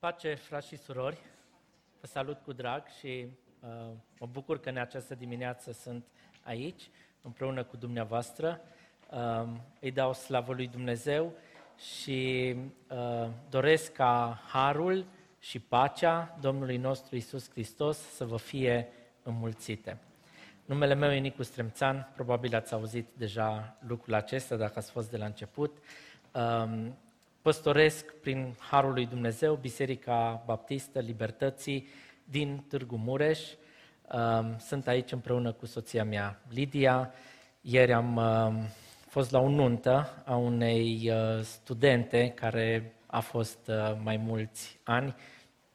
Pace, frați și surori! Vă salut cu drag și uh, mă bucur că în această dimineață sunt aici, împreună cu dumneavoastră. Uh, îi dau slavă lui Dumnezeu și uh, doresc ca harul și pacea Domnului nostru Isus Hristos să vă fie înmulțite. Numele meu e Nicu Stremțan, probabil ați auzit deja lucrul acesta dacă ați fost de la început. Um, păstoresc prin Harul lui Dumnezeu Biserica Baptistă Libertății din Târgu Mureș. Um, sunt aici împreună cu soția mea, Lidia. Ieri am um, fost la o nuntă a unei uh, studente care a fost uh, mai mulți ani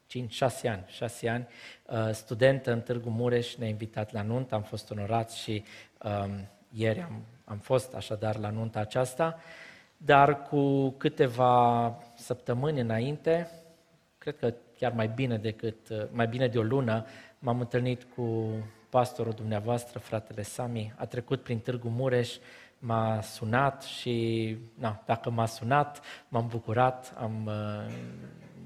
5, 6 ani, 6 ani, uh, studentă în Târgu Mureș, ne-a invitat la nuntă, am fost onorați și um, ieri am, am fost așadar la nunta aceasta, dar cu câteva săptămâni înainte, cred că chiar mai bine decât, uh, mai bine de o lună, m-am întâlnit cu pastorul dumneavoastră, fratele Sami, a trecut prin Târgu Mureș, m-a sunat și, na, dacă m-a sunat, m-am bucurat, am uh,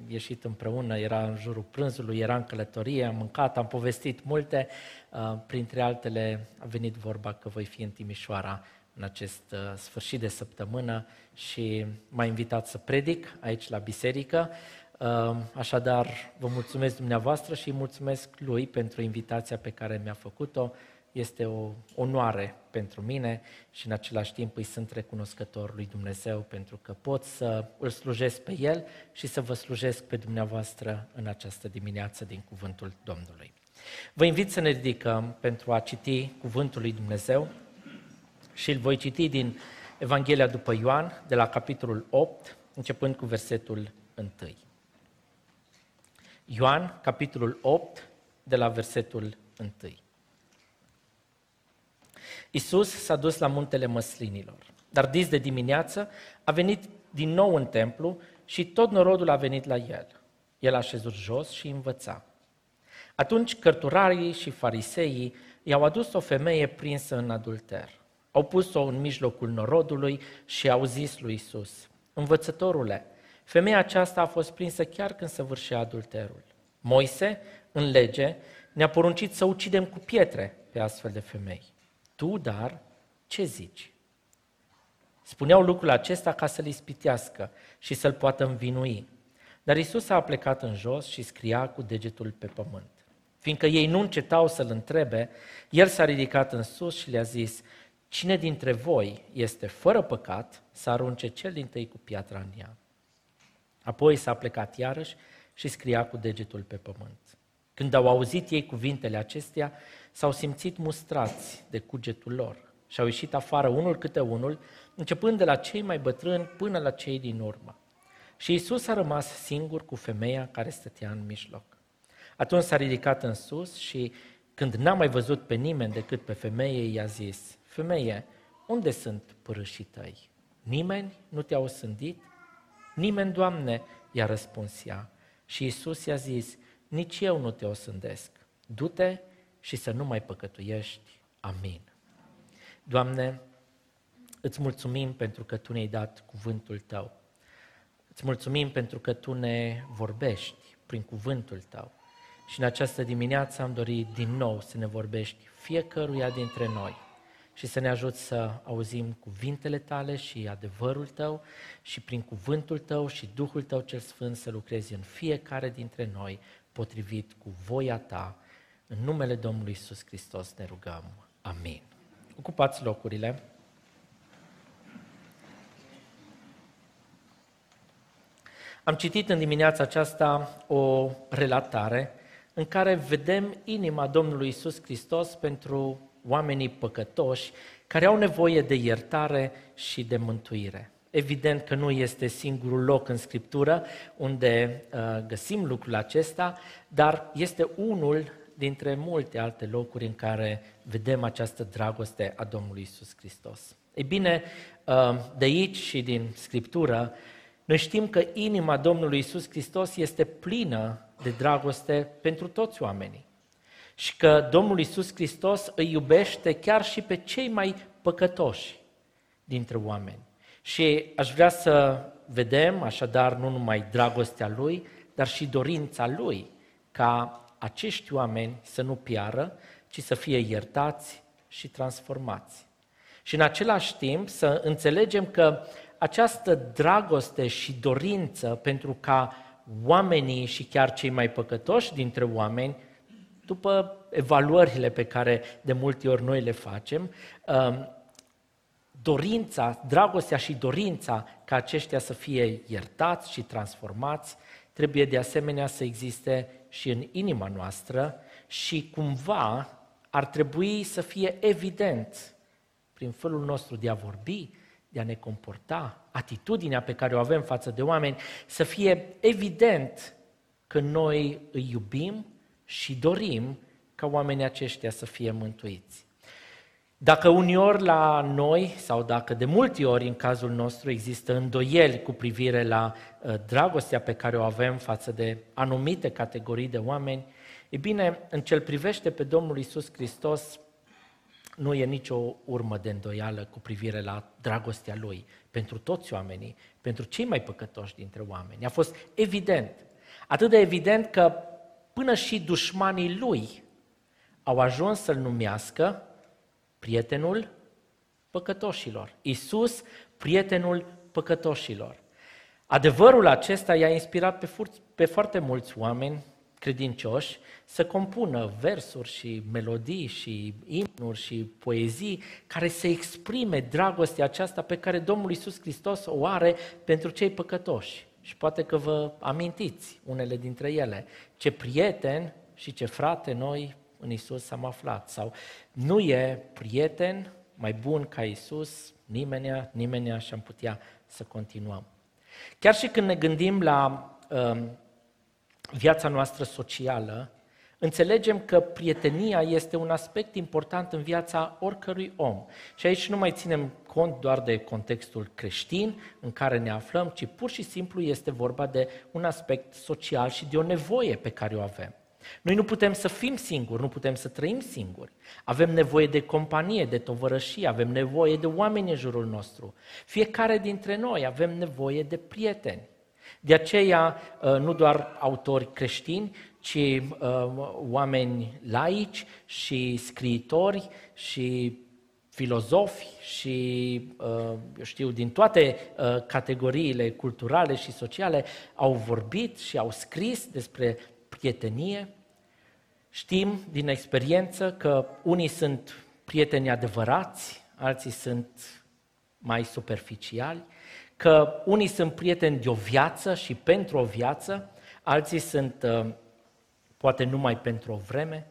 ieșit împreună, era în jurul prânzului, era în călătorie, am mâncat, am povestit multe, uh, printre altele a venit vorba că voi fi în Timișoara în acest uh, sfârșit de săptămână și m-a invitat să predic aici la biserică. Uh, așadar, vă mulțumesc dumneavoastră și mulțumesc lui pentru invitația pe care mi-a făcut-o este o onoare pentru mine și în același timp îi sunt recunoscător lui Dumnezeu pentru că pot să îl slujesc pe El și să vă slujesc pe dumneavoastră în această dimineață din Cuvântul Domnului. Vă invit să ne ridicăm pentru a citi Cuvântul lui Dumnezeu și îl voi citi din Evanghelia după Ioan, de la capitolul 8, începând cu versetul 1. Ioan, capitolul 8, de la versetul 1. Isus s-a dus la muntele măslinilor, dar dis de dimineață a venit din nou în templu și tot norodul a venit la el. El a șezut jos și învăța. Atunci cărturarii și fariseii i-au adus o femeie prinsă în adulter. Au pus-o în mijlocul norodului și au zis lui Isus: Învățătorule, femeia aceasta a fost prinsă chiar când săvârșea adulterul. Moise, în lege, ne-a poruncit să ucidem cu pietre pe astfel de femei. Tu, dar, ce zici? Spuneau lucrul acesta ca să-l ispitească și să-l poată învinui. Dar Isus a plecat în jos și scria cu degetul pe pământ. Fiindcă ei nu încetau să-l întrebe, el s-a ridicat în sus și le-a zis, cine dintre voi este fără păcat să arunce cel din tăi cu piatra în ea. Apoi s-a plecat iarăși și scria cu degetul pe pământ. Când au auzit ei cuvintele acestea, s-au simțit mustrați de cugetul lor și au ieșit afară unul câte unul, începând de la cei mai bătrâni până la cei din urmă. Și Isus a rămas singur cu femeia care stătea în mijloc. Atunci s-a ridicat în sus și când n-a mai văzut pe nimeni decât pe femeie, i-a zis, Femeie, unde sunt părâșii tăi? Nimeni nu te-a osândit? Nimeni, Doamne, i-a răspuns ea. Și Isus i-a zis, nici eu nu te osândesc. Du-te și să nu mai păcătuiești. Amin. Doamne, îți mulțumim pentru că Tu ne-ai dat cuvântul Tău. Îți mulțumim pentru că Tu ne vorbești prin cuvântul Tău. Și în această dimineață am dorit din nou să ne vorbești fiecăruia dintre noi și să ne ajut să auzim cuvintele Tale și adevărul Tău și prin cuvântul Tău și Duhul Tău cel Sfânt să lucrezi în fiecare dintre noi potrivit cu voia Ta în numele Domnului Isus Hristos ne rugăm. Amin. Ocupați locurile. Am citit în dimineața aceasta o relatare în care vedem inima Domnului Isus Hristos pentru oamenii păcătoși care au nevoie de iertare și de mântuire. Evident că nu este singurul loc în Scriptură unde uh, găsim lucrul acesta, dar este unul dintre multe alte locuri în care vedem această dragoste a Domnului Isus Hristos. Ei bine, uh, de aici și din Scriptură, noi știm că inima Domnului Isus Hristos este plină de dragoste pentru toți oamenii. Și că Domnul Isus Hristos îi iubește chiar și pe cei mai păcătoși dintre oameni. Și aș vrea să vedem, așadar, nu numai dragostea Lui, dar și dorința Lui ca acești oameni să nu piară, ci să fie iertați și transformați. Și în același timp să înțelegem că această dragoste și dorință pentru ca oamenii și chiar cei mai păcătoși dintre oameni, după evaluările pe care de multe ori noi le facem, um, dorința, dragostea și dorința ca aceștia să fie iertați și transformați, trebuie de asemenea să existe și în inima noastră și cumva ar trebui să fie evident prin felul nostru de a vorbi, de a ne comporta, atitudinea pe care o avem față de oameni, să fie evident că noi îi iubim și dorim ca oamenii aceștia să fie mântuiți. Dacă uneori la noi, sau dacă de multe ori în cazul nostru există îndoieli cu privire la uh, dragostea pe care o avem față de anumite categorii de oameni, e bine, în cel privește pe Domnul Isus Hristos, nu e nicio urmă de îndoială cu privire la dragostea Lui pentru toți oamenii, pentru cei mai păcătoși dintre oameni. A fost evident, atât de evident că până și dușmanii Lui au ajuns să-L numească prietenul păcătoșilor. Isus, prietenul păcătoșilor. Adevărul acesta i-a inspirat pe, pe foarte mulți oameni credincioși să compună versuri și melodii și imnuri și poezii care să exprime dragostea aceasta pe care Domnul Isus Hristos o are pentru cei păcătoși. Și poate că vă amintiți unele dintre ele. Ce prieten și ce frate noi în Isus am aflat. Sau nu e prieten mai bun ca Isus, nimeni, nimeni și am putea să continuăm. Chiar și când ne gândim la um, viața noastră socială, înțelegem că prietenia este un aspect important în viața oricărui om. Și aici nu mai ținem cont doar de contextul creștin în care ne aflăm, ci pur și simplu este vorba de un aspect social și de o nevoie pe care o avem. Noi nu putem să fim singuri, nu putem să trăim singuri. Avem nevoie de companie, de tovărășie, avem nevoie de oameni în jurul nostru. Fiecare dintre noi avem nevoie de prieteni. De aceea, uh, nu doar autori creștini, ci uh, oameni laici și scriitori și filozofi și, uh, eu știu, din toate categoriile culturale și sociale au vorbit și au scris despre prietenie. Știm din experiență că unii sunt prieteni adevărați, alții sunt mai superficiali, că unii sunt prieteni de o viață și pentru o viață, alții sunt uh, poate numai pentru o vreme.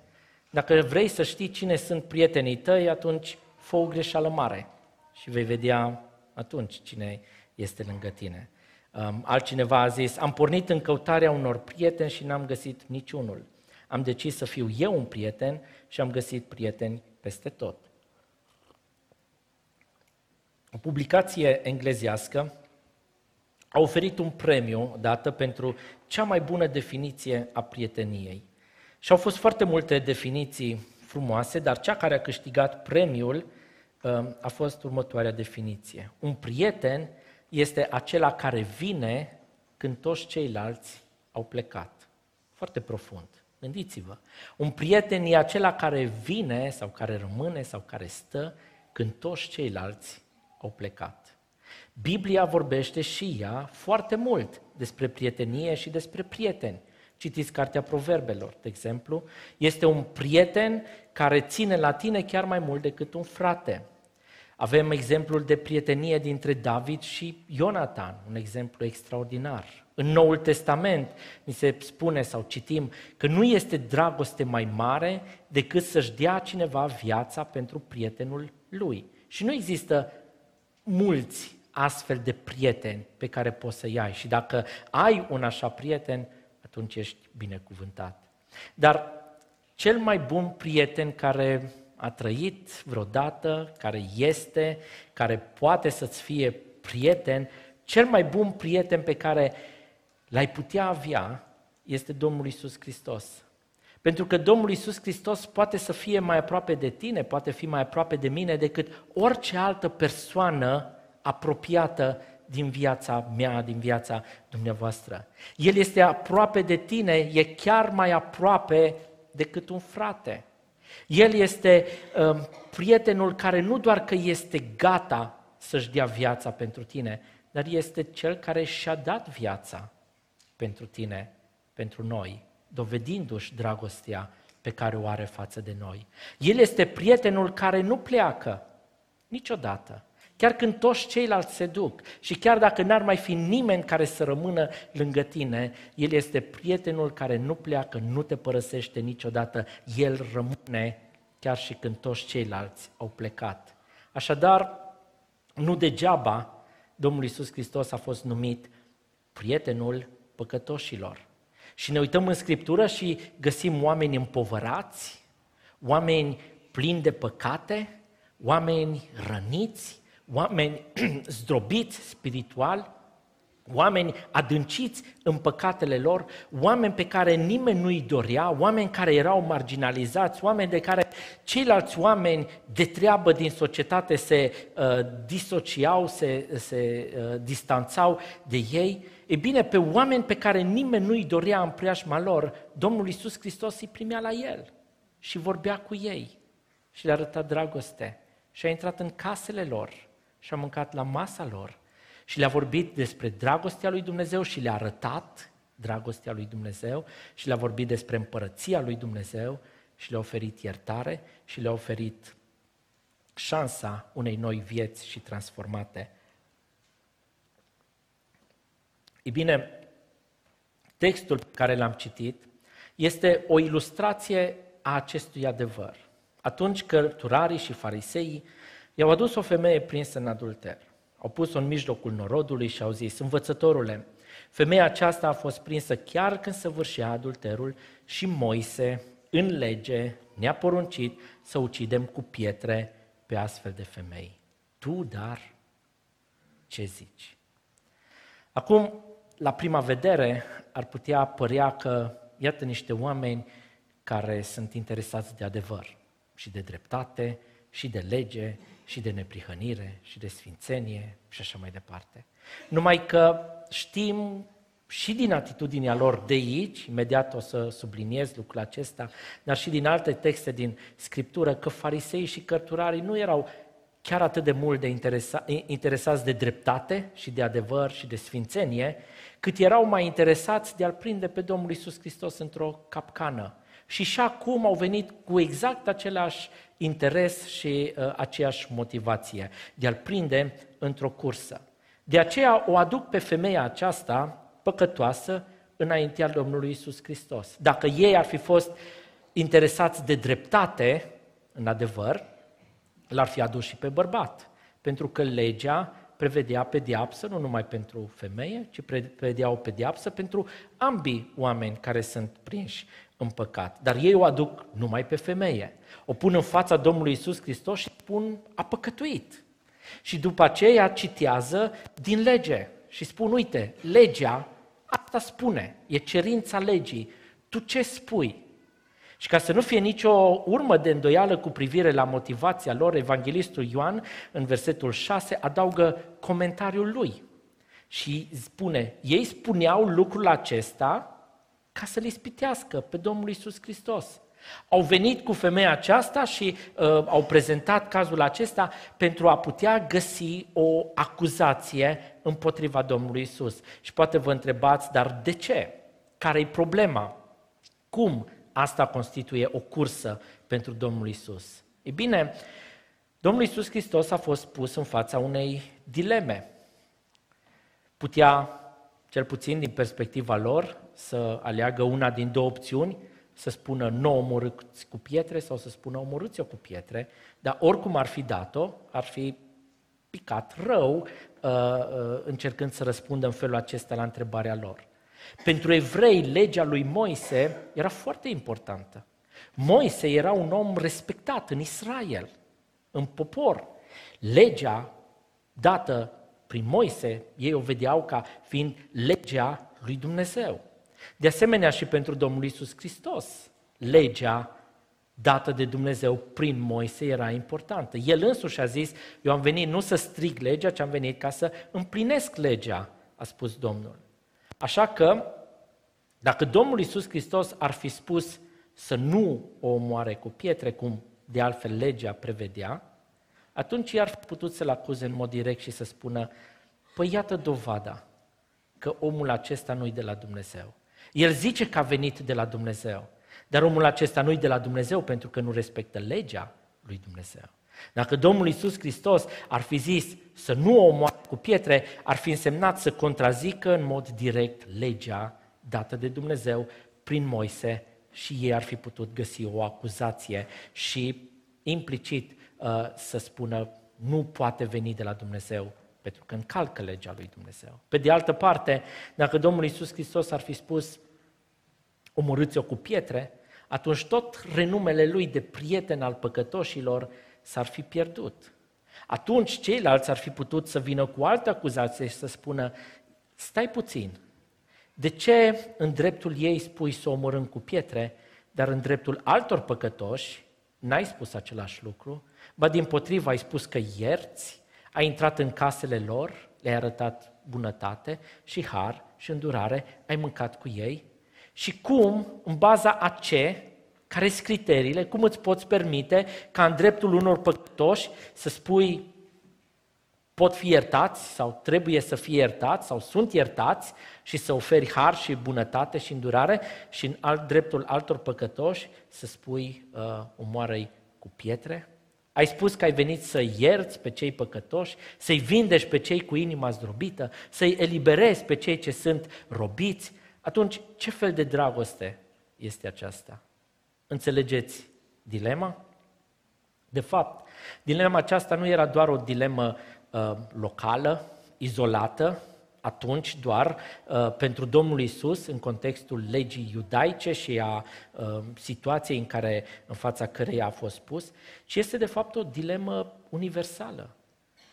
Dacă vrei să știi cine sunt prietenii tăi, atunci fă o greșeală mare și vei vedea atunci cine este lângă tine. Um, altcineva a zis, am pornit în căutarea unor prieteni și n-am găsit niciunul. Am decis să fiu eu un prieten și am găsit prieteni peste tot. O publicație englezească a oferit un premiu dată pentru cea mai bună definiție a prieteniei. Și au fost foarte multe definiții frumoase, dar cea care a câștigat premiul um, a fost următoarea definiție. Un prieten este acela care vine când toți ceilalți au plecat. Foarte profund. Gândiți-vă. Un prieten e acela care vine sau care rămâne sau care stă când toți ceilalți au plecat. Biblia vorbește și ea foarte mult despre prietenie și despre prieteni. Citiți Cartea Proverbelor, de exemplu. Este un prieten care ține la tine chiar mai mult decât un frate. Avem exemplul de prietenie dintre David și Ionatan, un exemplu extraordinar. În Noul Testament ni se spune sau citim că nu este dragoste mai mare decât să-și dea cineva viața pentru prietenul lui. Și nu există mulți astfel de prieteni pe care poți să-i ai. Și dacă ai un așa prieten, atunci ești binecuvântat. Dar cel mai bun prieten care a trăit vreodată, care este, care poate să-ți fie prieten, cel mai bun prieten pe care l-ai putea avea este Domnul Isus Hristos. Pentru că Domnul Isus Hristos poate să fie mai aproape de tine, poate fi mai aproape de mine decât orice altă persoană apropiată din viața mea, din viața dumneavoastră. El este aproape de tine, e chiar mai aproape decât un frate. El este uh, prietenul care nu doar că este gata să-și dea viața pentru tine, dar este cel care și-a dat viața pentru tine, pentru noi, dovedindu-și dragostea pe care o are față de noi. El este prietenul care nu pleacă niciodată, chiar când toți ceilalți se duc și chiar dacă n-ar mai fi nimeni care să rămână lângă tine, El este prietenul care nu pleacă, nu te părăsește niciodată, El rămâne chiar și când toți ceilalți au plecat. Așadar, nu degeaba Domnul Iisus Hristos a fost numit prietenul păcătoșilor. Și ne uităm în Scriptură și găsim oameni împovărați, oameni plini de păcate, oameni răniți, oameni zdrobiți spiritual, oameni adânciți în păcatele lor, oameni pe care nimeni nu-i dorea, oameni care erau marginalizați, oameni de care ceilalți oameni de treabă din societate se uh, disociau, se, se uh, distanțau de ei. E bine, pe oameni pe care nimeni nu-i dorea în preajma lor, Domnul Iisus Hristos îi primea la el și vorbea cu ei și le arăta dragoste și a intrat în casele lor și a mâncat la masa lor și le-a vorbit despre dragostea lui Dumnezeu și le-a arătat dragostea lui Dumnezeu și le-a vorbit despre împărăția lui Dumnezeu și le-a oferit iertare și le-a oferit șansa unei noi vieți și transformate. Ei bine, textul pe care l-am citit este o ilustrație a acestui adevăr. Atunci cărturarii și fariseii i-au adus o femeie prinsă în adulter. Au pus-o în mijlocul norodului și au zis, învățătorule, femeia aceasta a fost prinsă chiar când săvârșea adulterul și Moise, în lege, ne-a poruncit să ucidem cu pietre pe astfel de femei. Tu, dar, ce zici? Acum, la prima vedere, ar putea părea că, iată, niște oameni care sunt interesați de adevăr și de dreptate și de lege și de neprihănire și de sfințenie și așa mai departe. Numai că știm și din atitudinea lor de aici, imediat o să subliniez lucrul acesta, dar și din alte texte din Scriptură, că farisei și cărturarii nu erau chiar atât de mult de interesa, interesați de dreptate și de adevăr și de sfințenie, cât erau mai interesați de a-L prinde pe Domnul Isus Hristos într-o capcană. Și și acum au venit cu exact același interes și uh, aceeași motivație, de a-L prinde într-o cursă. De aceea o aduc pe femeia aceasta păcătoasă înaintea Domnului Isus Hristos. Dacă ei ar fi fost interesați de dreptate, în adevăr, l-ar fi adus și pe bărbat. Pentru că legea prevedea pediapsă nu numai pentru femeie, ci prevedea o pediapsă pentru ambii oameni care sunt prinși în păcat. Dar ei o aduc numai pe femeie. O pun în fața Domnului Isus Hristos și spun a păcătuit. Și după aceea citează din lege și spun, uite, legea asta spune, e cerința legii. Tu ce spui? Și ca să nu fie nicio urmă de îndoială cu privire la motivația lor, evanghelistul Ioan, în versetul 6, adaugă comentariul lui. Și spune, ei spuneau lucrul acesta ca să-L ispitească pe Domnul Isus Hristos. Au venit cu femeia aceasta și uh, au prezentat cazul acesta pentru a putea găsi o acuzație împotriva Domnului Isus. Și poate vă întrebați, dar de ce? Care e problema? Cum asta constituie o cursă pentru Domnul Isus? Ei bine, Domnul Isus Hristos a fost pus în fața unei dileme. Putea, cel puțin din perspectiva lor, să aleagă una din două opțiuni, să spună nu omorâți cu pietre sau să spună omorâți-o cu pietre, dar oricum ar fi dat-o, ar fi picat rău uh, uh, încercând să răspundă în felul acesta la întrebarea lor. Pentru evrei, legea lui Moise era foarte importantă. Moise era un om respectat în Israel, în popor. Legea dată prin Moise, ei o vedeau ca fiind legea lui Dumnezeu. De asemenea și pentru Domnul Isus Hristos, legea dată de Dumnezeu prin Moise era importantă. El însuși a zis, eu am venit nu să strig legea, ci am venit ca să împlinesc legea, a spus Domnul. Așa că, dacă Domnul Iisus Hristos ar fi spus să nu o omoare cu pietre, cum de altfel legea prevedea, atunci i-ar fi putut să-l acuze în mod direct și să spună, păi iată dovada că omul acesta nu-i de la Dumnezeu. El zice că a venit de la Dumnezeu, dar omul acesta nu-i de la Dumnezeu pentru că nu respectă legea lui Dumnezeu. Dacă Domnul Iisus Hristos ar fi zis să nu o omoare cu pietre, ar fi însemnat să contrazică în mod direct legea dată de Dumnezeu prin Moise și ei ar fi putut găsi o acuzație și implicit uh, să spună nu poate veni de la Dumnezeu pentru că încalcă legea lui Dumnezeu. Pe de altă parte, dacă Domnul Iisus Hristos ar fi spus omorâți-o cu pietre, atunci tot renumele lui de prieten al păcătoșilor s-ar fi pierdut. Atunci ceilalți ar fi putut să vină cu alte acuzație și să spună, stai puțin, de ce în dreptul ei spui să o omorâm cu pietre, dar în dreptul altor păcătoși n-ai spus același lucru, ba din potrivă ai spus că ierți, ai intrat în casele lor, le-ai arătat bunătate și har și îndurare, ai mâncat cu ei? Și cum, în baza a ce, care sunt criteriile, cum îți poți permite ca în dreptul unor păcătoși să spui pot fi iertați sau trebuie să fie iertați sau sunt iertați și să oferi har și bunătate și îndurare și în alt, dreptul altor păcătoși să spui uh, omoară cu pietre? Ai spus că ai venit să ierți pe cei păcătoși, să-i vindești pe cei cu inima zdrobită, să-i eliberezi pe cei ce sunt robiți. Atunci, ce fel de dragoste este aceasta? Înțelegeți dilema? De fapt, dilema aceasta nu era doar o dilemă uh, locală, izolată, atunci doar uh, pentru Domnul Isus în contextul legii iudaice și a uh, situației în care în fața căreia a fost pus, ci este de fapt o dilemă universală.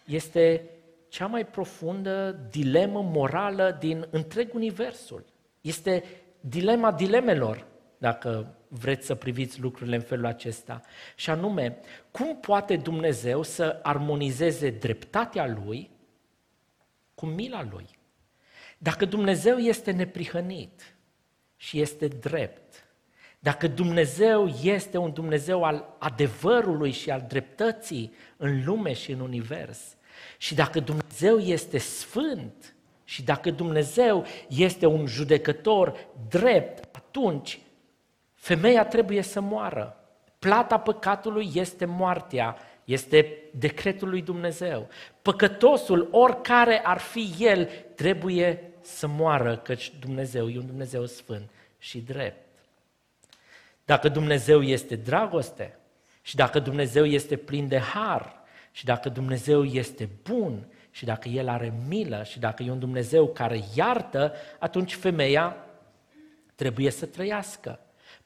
Este cea mai profundă dilemă morală din întreg universul. Este dilema dilemelor, dacă vreți să priviți lucrurile în felul acesta. Și anume, cum poate Dumnezeu să armonizeze dreptatea Lui cu mila Lui? Dacă Dumnezeu este neprihănit și este drept, dacă Dumnezeu este un Dumnezeu al adevărului și al dreptății în lume și în univers, și dacă Dumnezeu este sfânt și dacă Dumnezeu este un judecător drept, atunci femeia trebuie să moară. Plata păcatului este moartea, este decretul lui Dumnezeu. Păcătosul, oricare ar fi el, trebuie să moară, căci Dumnezeu e un Dumnezeu sfânt și drept. Dacă Dumnezeu este dragoste și dacă Dumnezeu este plin de har și dacă Dumnezeu este bun și dacă El are milă și dacă e un Dumnezeu care iartă, atunci femeia trebuie să trăiască.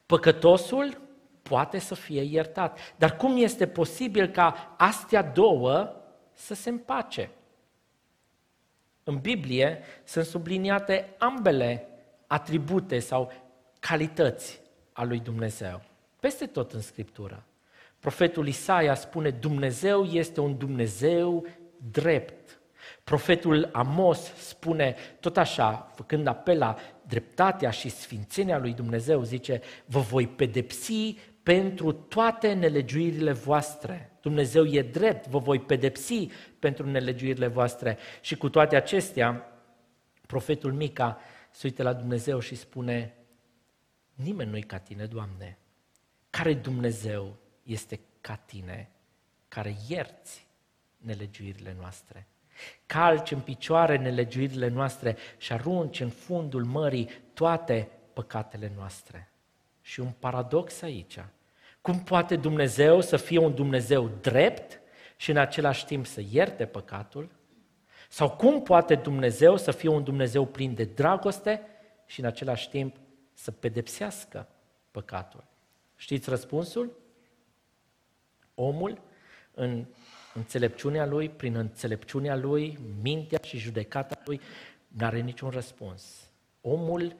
Păcătosul poate să fie iertat. Dar cum este posibil ca astea două să se împace? În Biblie sunt subliniate ambele atribute sau calități a lui Dumnezeu. Peste tot în Scriptură. Profetul Isaia spune Dumnezeu este un Dumnezeu drept. Profetul Amos spune tot așa, făcând apel la dreptatea și sfințenia lui Dumnezeu, zice, vă voi pedepsi pentru toate nelegiuirile voastre. Dumnezeu e drept, vă voi pedepsi pentru nelegiuirile voastre. Și cu toate acestea, profetul Mica se uită la Dumnezeu și spune, nimeni nu-i ca tine, Doamne. Care Dumnezeu este ca tine, care ierți nelegiuirile noastre? Calci în picioare nelegiuirile noastre și arunci în fundul mării toate păcatele noastre. Și un paradox aici. Cum poate Dumnezeu să fie un Dumnezeu drept și în același timp să ierte păcatul? Sau cum poate Dumnezeu să fie un Dumnezeu plin de dragoste și în același timp să pedepsească păcatul? Știți răspunsul? Omul, în înțelepciunea lui, prin înțelepciunea lui, mintea și judecata lui, nu are niciun răspuns. Omul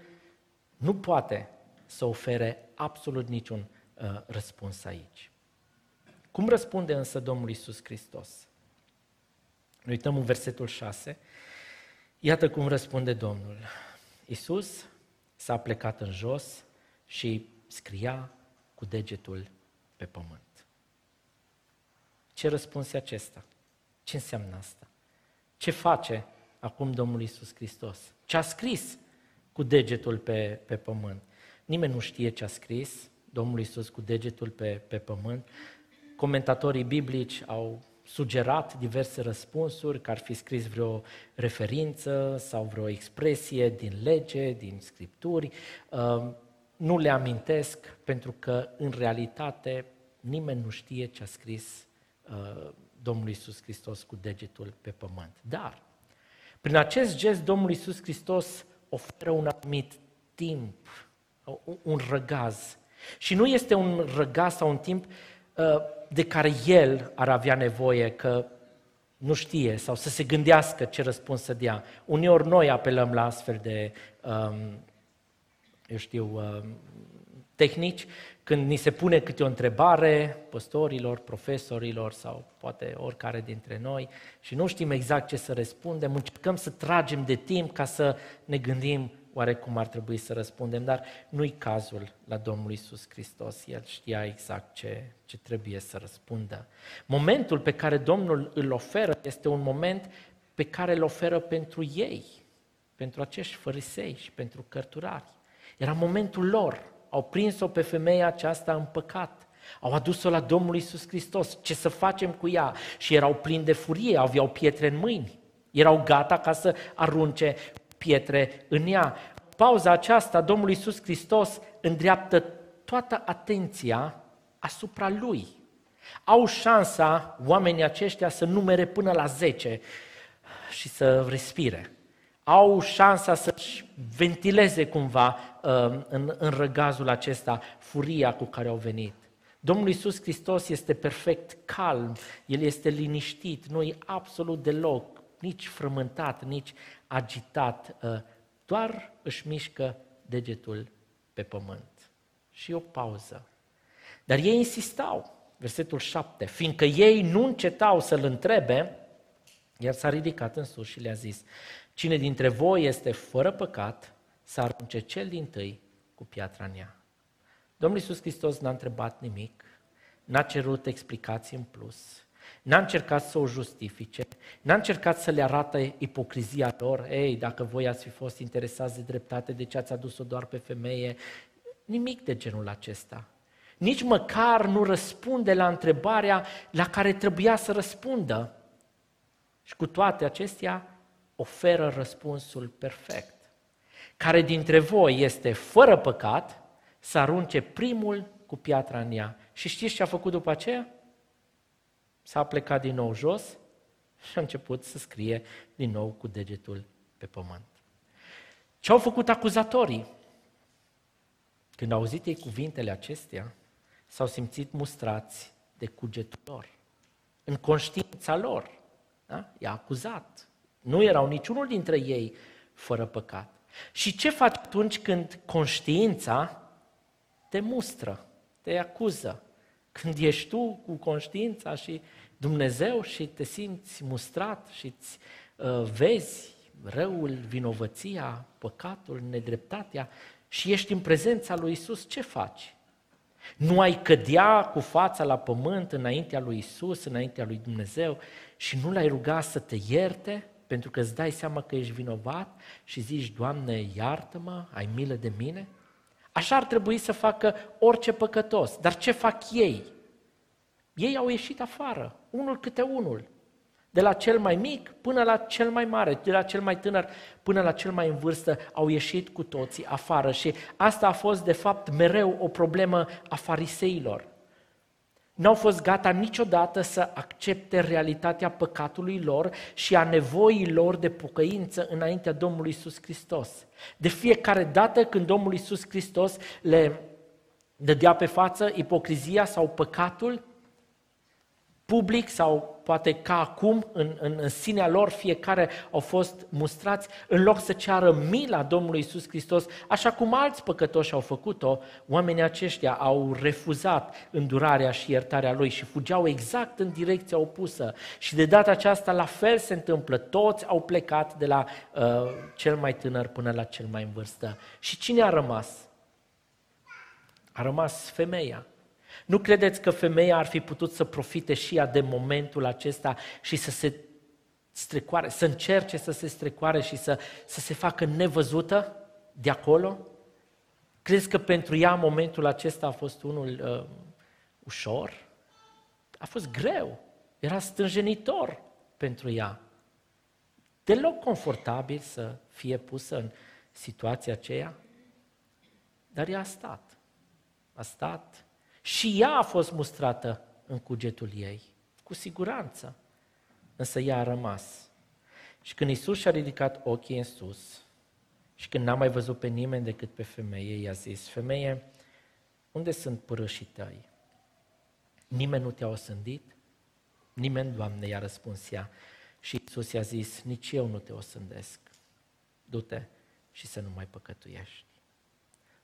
nu poate să ofere absolut niciun uh, răspuns aici. Cum răspunde însă Domnul Isus Hristos? Ne uităm în versetul 6. Iată cum răspunde Domnul. Isus s-a plecat în jos și scria cu degetul pe pământ. Ce răspuns e acesta? Ce înseamnă asta? Ce face acum Domnul Isus Hristos? Ce a scris cu degetul pe, pe pământ? Nimeni nu știe ce a scris Domnul Isus cu degetul pe, pe pământ. Comentatorii biblici au sugerat diverse răspunsuri, că ar fi scris vreo referință sau vreo expresie din lege, din scripturi. Uh, nu le amintesc pentru că, în realitate, nimeni nu știe ce a scris uh, Domnul Isus Hristos cu degetul pe pământ. Dar, prin acest gest, Domnul Isus Hristos oferă un anumit timp, un răgaz. Și nu este un răgaz sau un timp uh, de care el ar avea nevoie că nu știe sau să se gândească ce răspuns să dea. Uneori noi apelăm la astfel de, um, eu știu, um, tehnici, când ni se pune câte o întrebare păstorilor, profesorilor sau poate oricare dintre noi și nu știm exact ce să răspundem, încercăm să tragem de timp ca să ne gândim oare cum ar trebui să răspundem, dar nu-i cazul la Domnul Isus Hristos. El știa exact ce, ce trebuie să răspundă. Momentul pe care Domnul îl oferă este un moment pe care îl oferă pentru ei, pentru acești fărisei și pentru cărturari. Era momentul lor. Au prins-o pe femeia aceasta în păcat. Au adus-o la Domnul Isus Hristos. Ce să facem cu ea? Și erau plini de furie, aveau pietre în mâini. Erau gata ca să arunce pietre în ea. Pauza aceasta, Domnul Iisus Hristos îndreaptă toată atenția asupra Lui. Au șansa oamenii aceștia să numere până la 10 și să respire. Au șansa să-și ventileze cumva uh, în, în răgazul acesta furia cu care au venit. Domnul Iisus Hristos este perfect calm, El este liniștit, nu e absolut deloc nici frământat, nici agitat, ă, doar își mișcă degetul pe pământ. Și o pauză. Dar ei insistau, versetul 7, fiindcă ei nu încetau să-l întrebe, el s-a ridicat în sus și le-a zis, cine dintre voi este fără păcat, să arunce cel din tâi cu piatra în ea. Domnul Iisus Hristos n-a întrebat nimic, n-a cerut explicații în plus, N-a încercat să o justifice, n-a încercat să le arate ipocrizia lor, ei, dacă voi ați fi fost interesați de dreptate, de ce ați adus-o doar pe femeie? Nimic de genul acesta. Nici măcar nu răspunde la întrebarea la care trebuia să răspundă. Și cu toate acestea oferă răspunsul perfect. Care dintre voi este fără păcat, să arunce primul cu piatra în ea. Și știți ce a făcut după aceea? S-a plecat din nou jos și a început să scrie din nou cu degetul pe pământ. Ce au făcut acuzatorii? Când au auzit ei cuvintele acestea, s-au simțit mustrați de cugetul lor. În conștiința lor. Da? I-a acuzat. Nu erau niciunul dintre ei fără păcat. Și ce faci atunci când conștiința te mustră, te acuză? Când ești tu cu conștiința și Dumnezeu și te simți mustrat și îți uh, vezi răul, vinovăția, păcatul, nedreptatea și ești în prezența lui Isus, ce faci? Nu ai cădea cu fața la pământ înaintea lui Isus, înaintea lui Dumnezeu și nu l-ai ruga să te ierte pentru că îți dai seama că ești vinovat și zici, Doamne, iartă-mă, ai milă de mine? Așa ar trebui să facă orice păcătos. Dar ce fac ei? Ei au ieșit afară, unul câte unul. De la cel mai mic până la cel mai mare, de la cel mai tânăr până la cel mai în vârstă, au ieșit cu toții afară. Și asta a fost, de fapt, mereu o problemă a fariseilor n-au fost gata niciodată să accepte realitatea păcatului lor și a nevoii lor de pocăință înaintea Domnului Isus Hristos. De fiecare dată când Domnul Isus Hristos le dădea pe față ipocrizia sau păcatul, public sau poate ca acum, în, în, în sinea lor, fiecare au fost mustrați, în loc să ceară mila Domnului Isus Hristos, așa cum alți păcătoși au făcut-o, oamenii aceștia au refuzat îndurarea și iertarea Lui și fugeau exact în direcția opusă. Și de data aceasta la fel se întâmplă, toți au plecat de la uh, cel mai tânăr până la cel mai în vârstă. Și cine a rămas? A rămas femeia. Nu credeți că femeia ar fi putut să profite și ea de momentul acesta și să se strecoare, să încerce să se strecoare și să, să se facă nevăzută de acolo? Crezi că pentru ea momentul acesta a fost unul uh, ușor? A fost greu, era stânjenitor pentru ea. Deloc confortabil să fie pusă în situația aceea, dar ea a stat. A stat și ea a fost mustrată în cugetul ei, cu siguranță. Însă ea a rămas. Și când Isus și-a ridicat ochii în sus și când n-a mai văzut pe nimeni decât pe femeie, i-a zis, femeie, unde sunt părâșii tăi? Nimeni nu te-a osândit? Nimeni, Doamne, i-a răspuns ea. Și Isus i-a zis, nici eu nu te osândesc. Du-te și să nu mai păcătuiești.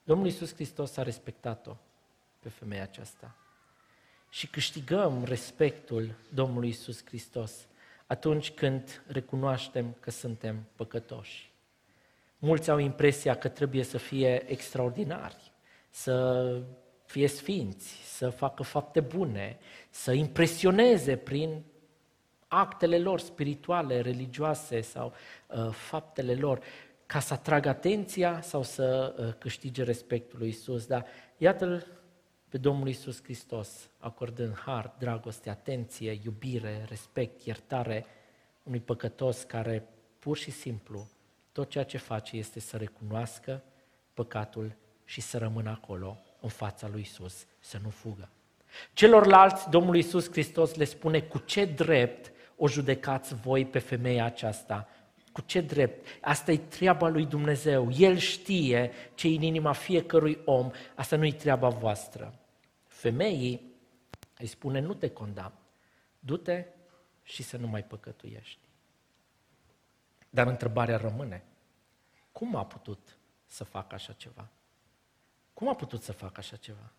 Domnul Iisus Hristos a respectat-o pe femeia aceasta. Și câștigăm respectul Domnului Isus Hristos atunci când recunoaștem că suntem păcătoși. Mulți au impresia că trebuie să fie extraordinari, să fie sfinți, să facă fapte bune, să impresioneze prin actele lor spirituale, religioase sau uh, faptele lor, ca să atragă atenția sau să uh, câștige respectul lui Isus. Dar iată-l pe Domnul Isus Hristos, acordând har, dragoste, atenție, iubire, respect, iertare unui păcătos care pur și simplu tot ceea ce face este să recunoască păcatul și să rămână acolo în fața lui Isus, să nu fugă. Celorlalți, Domnul Isus Hristos le spune cu ce drept o judecați voi pe femeia aceasta. Cu ce drept? Asta e treaba lui Dumnezeu. El știe ce e în inima fiecărui om. Asta nu e treaba voastră. Femeii îi spune, nu te condamn, du-te și să nu mai păcătuiești. Dar întrebarea rămâne, cum a putut să facă așa ceva? Cum a putut să facă așa ceva?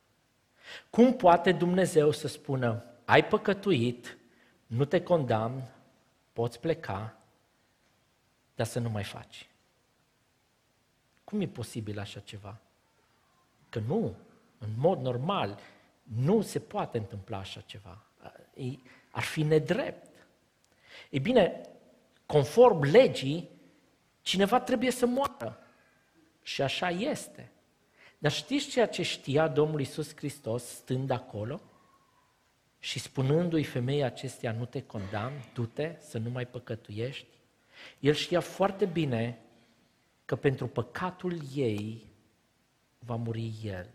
Cum poate Dumnezeu să spună, ai păcătuit, nu te condamn, poți pleca, dar să nu mai faci? Cum e posibil așa ceva? Că nu, în mod normal, nu se poate întâmpla așa ceva. Ar fi nedrept. Ei bine, conform legii, cineva trebuie să moară. Și așa este. Dar știți ceea ce știa Domnul Isus Hristos stând acolo? Și spunându-i femeii acestea, nu te condamn, du-te să nu mai păcătuiești, el știa foarte bine că pentru păcatul ei va muri el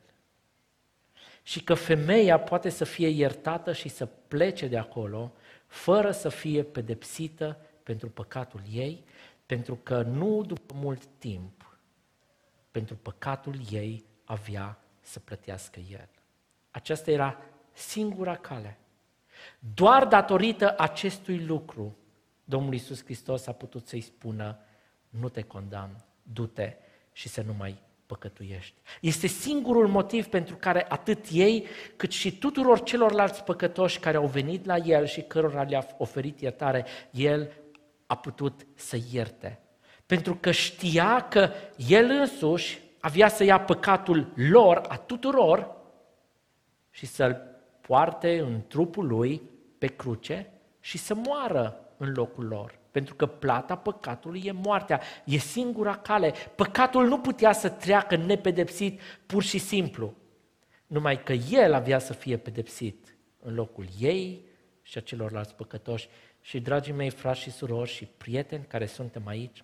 și că femeia poate să fie iertată și să plece de acolo fără să fie pedepsită pentru păcatul ei, pentru că nu după mult timp, pentru păcatul ei avea să plătească el. Aceasta era singura cale. Doar datorită acestui lucru, Domnul Iisus Hristos a putut să-i spună, nu te condamn, du-te și să nu mai păcătuiești. Este singurul motiv pentru care atât ei, cât și tuturor celorlalți păcătoși care au venit la el și cărora le-a oferit iertare, el a putut să ierte. Pentru că știa că el însuși avea să ia păcatul lor, a tuturor, și să-l poarte în trupul lui pe cruce și să moară în locul lor. Pentru că plata păcatului e moartea. E singura cale. Păcatul nu putea să treacă nepedepsit pur și simplu. Numai că el avea să fie pedepsit în locul ei și a celorlalți păcătoși. Și, dragii mei, frați și surori și prieteni care suntem aici,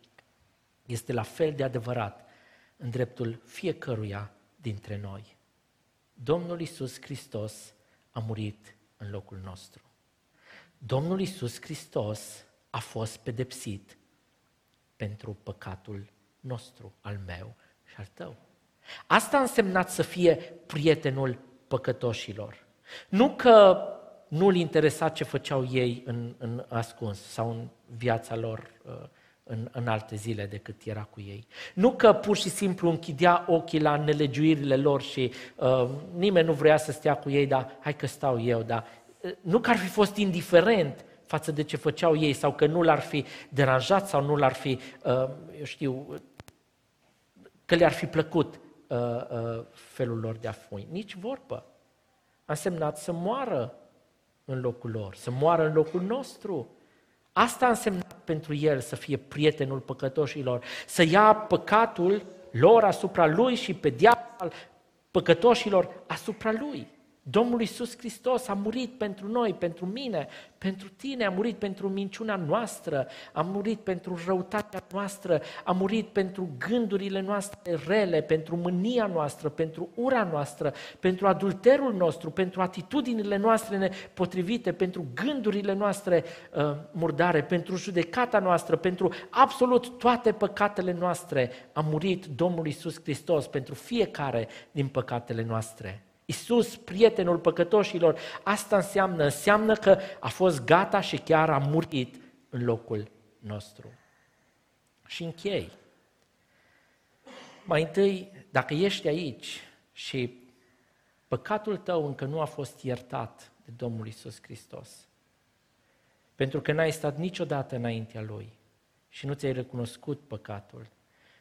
este la fel de adevărat în dreptul fiecăruia dintre noi. Domnul Isus Hristos a murit în locul nostru. Domnul Isus Hristos a fost pedepsit pentru păcatul nostru, al meu și al tău. Asta a însemnat să fie prietenul păcătoșilor. Nu că nu-l interesa ce făceau ei în, în ascuns sau în viața lor uh, în, în alte zile decât era cu ei. Nu că pur și simplu închidea ochii la nelegiuirile lor și uh, nimeni nu vrea să stea cu ei, dar hai că stau eu, dar uh, nu că ar fi fost indiferent față de ce făceau ei sau că nu l-ar fi deranjat sau nu l-ar fi, uh, eu știu, că le-ar fi plăcut uh, uh, felul lor de a fi. Nici vorbă. A însemnat să moară în locul lor, să moară în locul nostru. Asta a însemnat pentru el să fie prietenul păcătoșilor, să ia păcatul lor asupra lui și pe diavol păcătoșilor asupra lui. Domnul Iisus Hristos a murit pentru noi, pentru mine, pentru tine, a murit pentru minciuna noastră, a murit pentru răutatea noastră, a murit pentru gândurile noastre rele, pentru mânia noastră, pentru ura noastră, pentru adulterul nostru, pentru atitudinile noastre nepotrivite, pentru gândurile noastre uh, murdare, pentru judecata noastră, pentru absolut toate păcatele noastre. A murit Domnul Iisus Hristos pentru fiecare din păcatele noastre. Iisus, prietenul păcătoșilor, asta înseamnă, înseamnă că a fost gata și chiar a murit în locul nostru. Și închei. Mai întâi, dacă ești aici și păcatul tău încă nu a fost iertat de Domnul Isus Hristos, pentru că n-ai stat niciodată înaintea Lui și nu ți-ai recunoscut păcatul,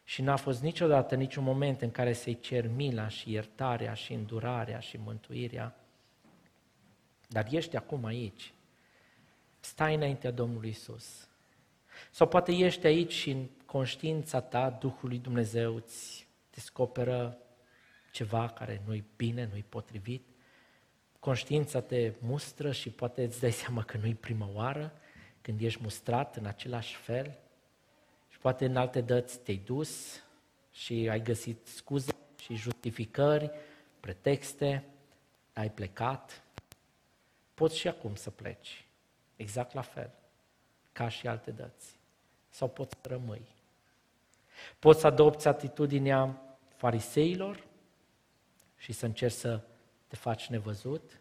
și n-a fost niciodată niciun moment în care să-i cer mila și iertarea și îndurarea și mântuirea. Dar ești acum aici. Stai înaintea Domnului Isus. Sau poate ești aici și în conștiința ta Duhul lui Dumnezeu îți descoperă ceva care nu-i bine, nu-i potrivit. Conștiința te mustră și poate îți dai seama că nu-i prima oară când ești mustrat în același fel. Și poate în alte dăți te-ai dus și ai găsit scuze și justificări, pretexte, ai plecat. Poți și acum să pleci, exact la fel, ca și alte dăți. Sau poți să rămâi. Poți să adopți atitudinea fariseilor și să încerci să te faci nevăzut,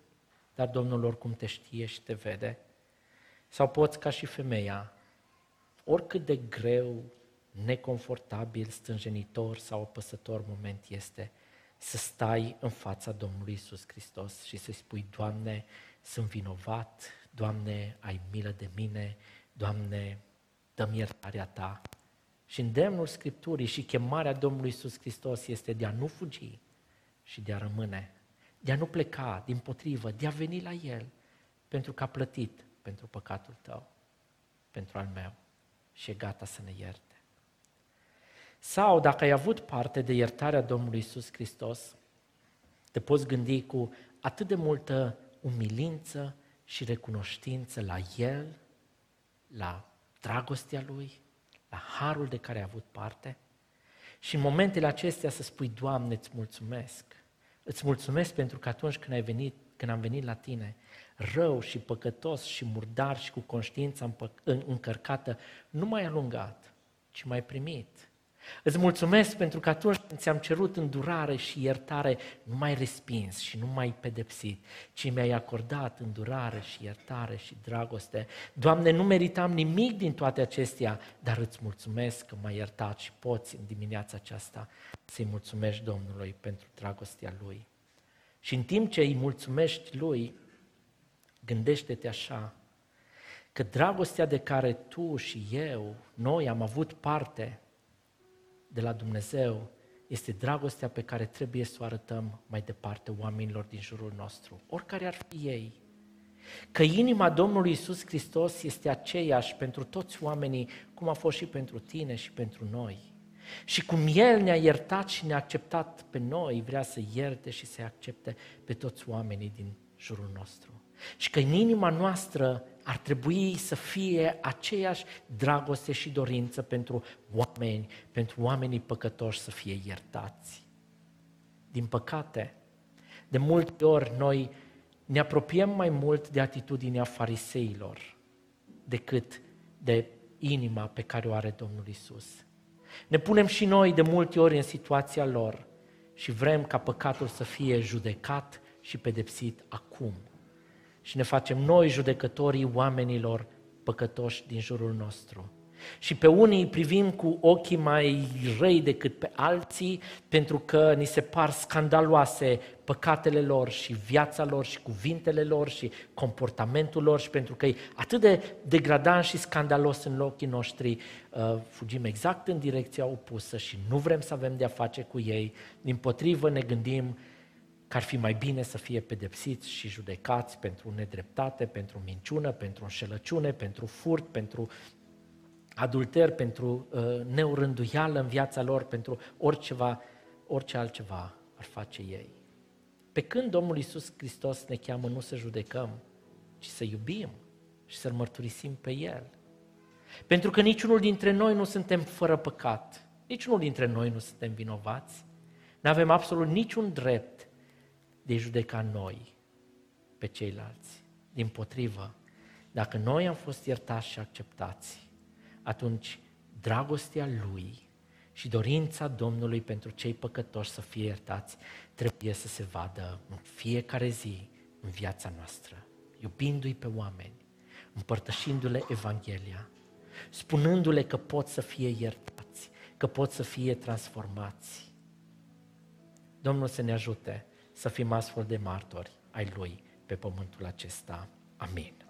dar Domnul oricum te știe și te vede. Sau poți ca și femeia oricât de greu, neconfortabil, stânjenitor sau apăsător moment este, să stai în fața Domnului Isus Hristos și să-i spui, Doamne, sunt vinovat, Doamne, ai milă de mine, Doamne, dă-mi iertarea Ta. Și îndemnul Scripturii și chemarea Domnului Isus Hristos este de a nu fugi și de a rămâne, de a nu pleca, din potrivă, de a veni la El, pentru că a plătit pentru păcatul tău, pentru al meu și e gata să ne ierte. Sau dacă ai avut parte de iertarea Domnului Isus Hristos, te poți gândi cu atât de multă umilință și recunoștință la El, la dragostea Lui, la harul de care ai avut parte și în momentele acestea să spui, Doamne, îți mulțumesc. Îți mulțumesc pentru că atunci când ai venit, când am venit la Tine, rău și păcătos și murdar și cu conștiința încărcată, nu mai alungat, ci mai primit. Îți mulțumesc pentru că atunci când ți-am cerut îndurare și iertare, nu mai respins și nu mai pedepsit, ci mi-ai acordat îndurare și iertare și dragoste. Doamne, nu meritam nimic din toate acestea, dar îți mulțumesc că m-ai iertat și poți în dimineața aceasta să-i mulțumești Domnului pentru dragostea Lui. Și în timp ce îi mulțumești Lui, Gândește-te așa, că dragostea de care tu și eu, noi am avut parte de la Dumnezeu, este dragostea pe care trebuie să o arătăm mai departe oamenilor din jurul nostru, oricare ar fi ei. Că inima Domnului Isus Hristos este aceeași pentru toți oamenii, cum a fost și pentru tine și pentru noi. Și cum El ne-a iertat și ne-a acceptat pe noi, vrea să ierte și să accepte pe toți oamenii din jurul nostru. Și că în inima noastră ar trebui să fie aceeași dragoste și dorință pentru oameni, pentru oamenii păcătoși să fie iertați. Din păcate, de multe ori noi ne apropiem mai mult de atitudinea fariseilor decât de inima pe care o are Domnul Isus. Ne punem și noi de multe ori în situația lor și vrem ca păcatul să fie judecat și pedepsit acum și ne facem noi judecătorii oamenilor păcătoși din jurul nostru. Și pe unii îi privim cu ochii mai răi decât pe alții, pentru că ni se par scandaloase păcatele lor și viața lor și cuvintele lor și comportamentul lor și pentru că e atât de degradant și scandalos în ochii noștri, uh, fugim exact în direcția opusă și nu vrem să avem de-a face cu ei. Din potrivă ne gândim că ar fi mai bine să fie pedepsiți și judecați pentru nedreptate, pentru minciună, pentru înșelăciune, pentru furt, pentru adulter, pentru uh, neurânduială în viața lor, pentru oriceva, orice altceva ar face ei. Pe când Domnul Iisus Hristos ne cheamă nu să judecăm, ci să iubim și să-L mărturisim pe El. Pentru că niciunul dintre noi nu suntem fără păcat, niciunul dintre noi nu suntem vinovați, nu avem absolut niciun drept de a judeca noi pe ceilalți. Din potrivă, dacă noi am fost iertați și acceptați, atunci dragostea Lui și dorința Domnului pentru cei păcătoși să fie iertați trebuie să se vadă în fiecare zi în viața noastră, iubindu-i pe oameni, împărtășindu-le Evanghelia, spunându-le că pot să fie iertați, că pot să fie transformați. Domnul să ne ajute să fim astfel de martori ai Lui pe pământul acesta. Amin.